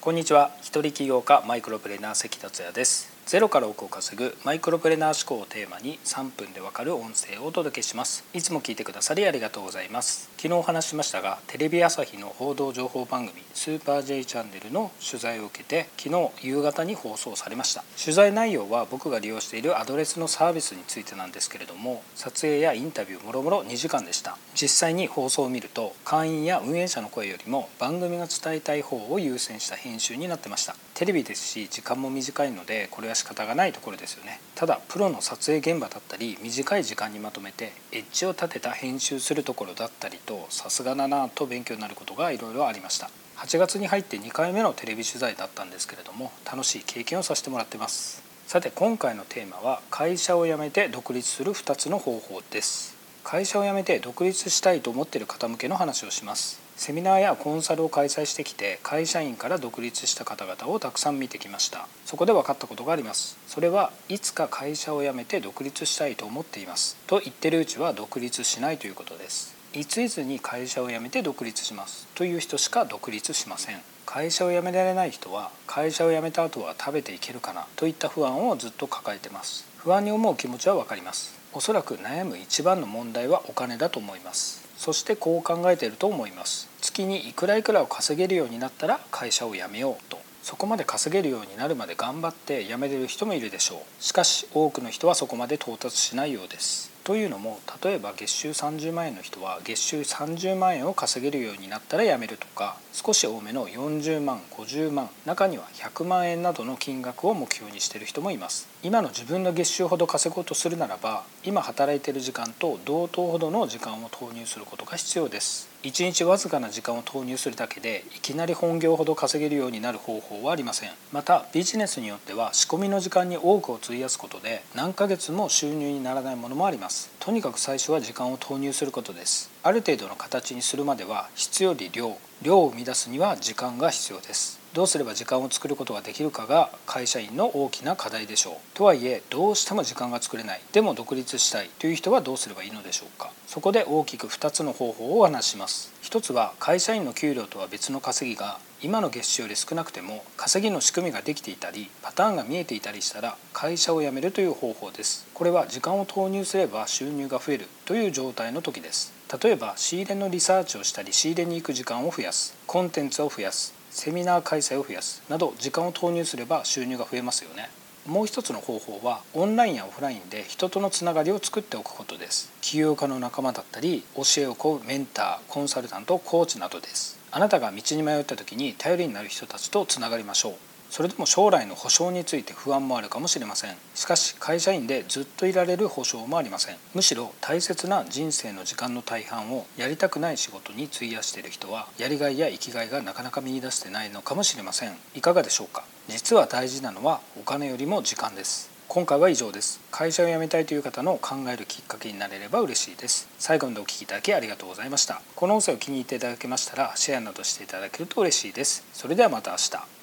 こんにちは。一人起業家マイクロプレーナー関達也です。ゼロから億を稼ぐマイクロプレナー思考をテーマに3分でわかる音声をお届けします。いつも聞いてくださりありがとうございます。昨日お話しましたがテレビ朝日の報道情報番組スーパー J チャンネルの取材を受けて昨日夕方に放送されました。取材内容は僕が利用しているアドレスのサービスについてなんですけれども撮影やインタビューもろもろ2時間でした。実際に放送を見ると会員や運営者の声よりも番組が伝えたい方を優先した編集になってました。テレビですし時間も短いのでこれは仕方がないところですよね。ただプロの撮影現場だったり短い時間にまとめてエッジを立てた編集するところだったりとさすがだなと勉強になることがいろいろありました。8月に入って2回目のテレビ取材だったんですけれども楽しい経験をさせてもらってます。さて今回のテーマは会社を辞めて独立する2つの方法です。会社を辞めて独立したいと思っている方向けの話をします。セミナーやコンサルを開催してきて会社員から独立した方々をたくさん見てきました。そこで分かったことがあります。それはいつか会社を辞めて独立したいと思っています。と言ってるうちは独立しないということです。いついつに会社を辞めて独立します。という人しか独立しません。会社を辞められない人は会社を辞めた後は食べていけるかな。といった不安をずっと抱えてます。不安に思う気持ちは分かります。おそらく悩む一番の問題はお金だと思います。そしてこう考えていると思います。月にいくらいくらを稼げるようになったら会社を辞めようと。そこまで稼げるようになるまで頑張って辞めれる人もいるでしょう。しかし多くの人はそこまで到達しないようです。というのも例えば月収30万円の人は月収30万円を稼げるようになったら辞めるとか少し多めの40万50万中には100万円などの金額を目標にしている人もいます。今の自分の月収ほど稼ごうとするならば今働いている時間と同等ほどの時間を投入することが必要です。1日わずかな時間を投入するだけでいきなり本業ほど稼げるようになる方法はありません。またビジネスによっては仕込みの時間に多くを費やすことで何ヶ月も収入にならないものもあります。とにかく最初は時間を投入することです。ある程度の形にするまでは質より量量を生み出すには時間が必要です。どうすれば時間を作ることができるかが会社員の大きな課題でしょう。とはいえどうしても時間が作れない。でも独立したいという人はどうすればいいのでしょうか。そこで大きく2つの方法をお話します。一つは会社員の給料とは別の稼ぎが今の月収より少なくても稼ぎの仕組みができていたりパターンが見えていたりしたら会社を辞めるという方法です。これは時間を投入すれば収入が増えるという状態の時です。例えば仕入れのリサーチをしたり仕入れに行く時間を増やす。コンテンツを増やす。セミナー開催を増やす。など時間を投入すれば収入が増えますよね。もう一つの方法はオンラインやオフラインで人とのつながりを作っておくことです。起業家の仲間だったり教えを請うメンターコンサルタントコーチなどです。あなたが道に迷った時に頼りになる人たちとつながりましょう。それでも将来の保証について不安もあるかもしれません。しかし会社員でずっといられる保証もありません。むしろ大切な人生の時間の大半をやりたくない仕事に費やしている人はやりがいや生きがいがなかなか見出してないのかもしれません。いかがでしょうか？実は大事なのはお金よりも時間です。今回は以上です。会社を辞めたいという方の考えるきっかけになれれば嬉しいです。最後までお聴きいただきありがとうございました。この音声を気に入っていただけましたらシェアなどしていただけると嬉しいです。それではまた明日。